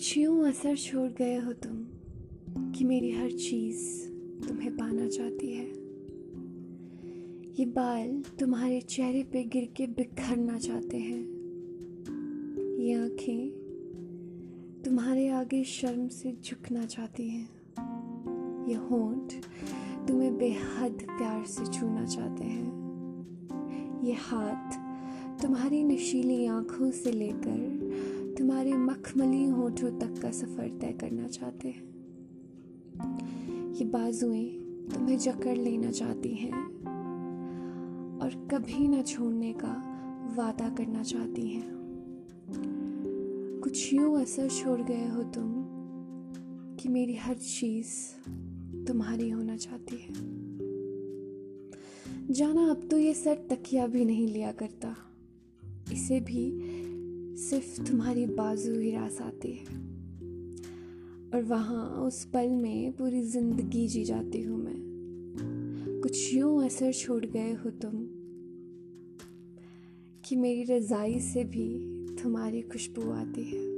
असर छोड़ गए हो तुम कि मेरी हर चीज़ तुम्हें पाना चाहती है। ये बाल तुम्हारे चेहरे पे गिर के बिखरना चाहते हैं। ये आँखें तुम्हारे आगे शर्म से झुकना चाहती हैं। ये होंठ तुम्हें बेहद प्यार से छूना चाहते हैं। ये हाथ तुम्हारी नशीली आँखों से लेकर तुम्हारे मखमली होठों तक का सफ़र तय करना चाहते हैं। ये बाजुएँ तुम्हें जकड़ लेना चाहती हैं और कभी ना छोड़ने का वादा करना चाहती हैं। कुछ यूँ असर छोड़ गए हो तुम कि मेरी हर चीज़ तुम्हारी होना चाहती है। जाना, अब तो ये सर तकिया भी नहीं लिया करता। इसे भी सिर्फ़ तुम्हारी बाजू ही रास आती है। और वहाँ, उस पल में पूरी ज़िंदगी जी जाती हूँ मैं। कुछ यूँ असर छोड़ गए हो तुम कि मेरी रज़ाई से भी तुम्हारी खुशबू आती है।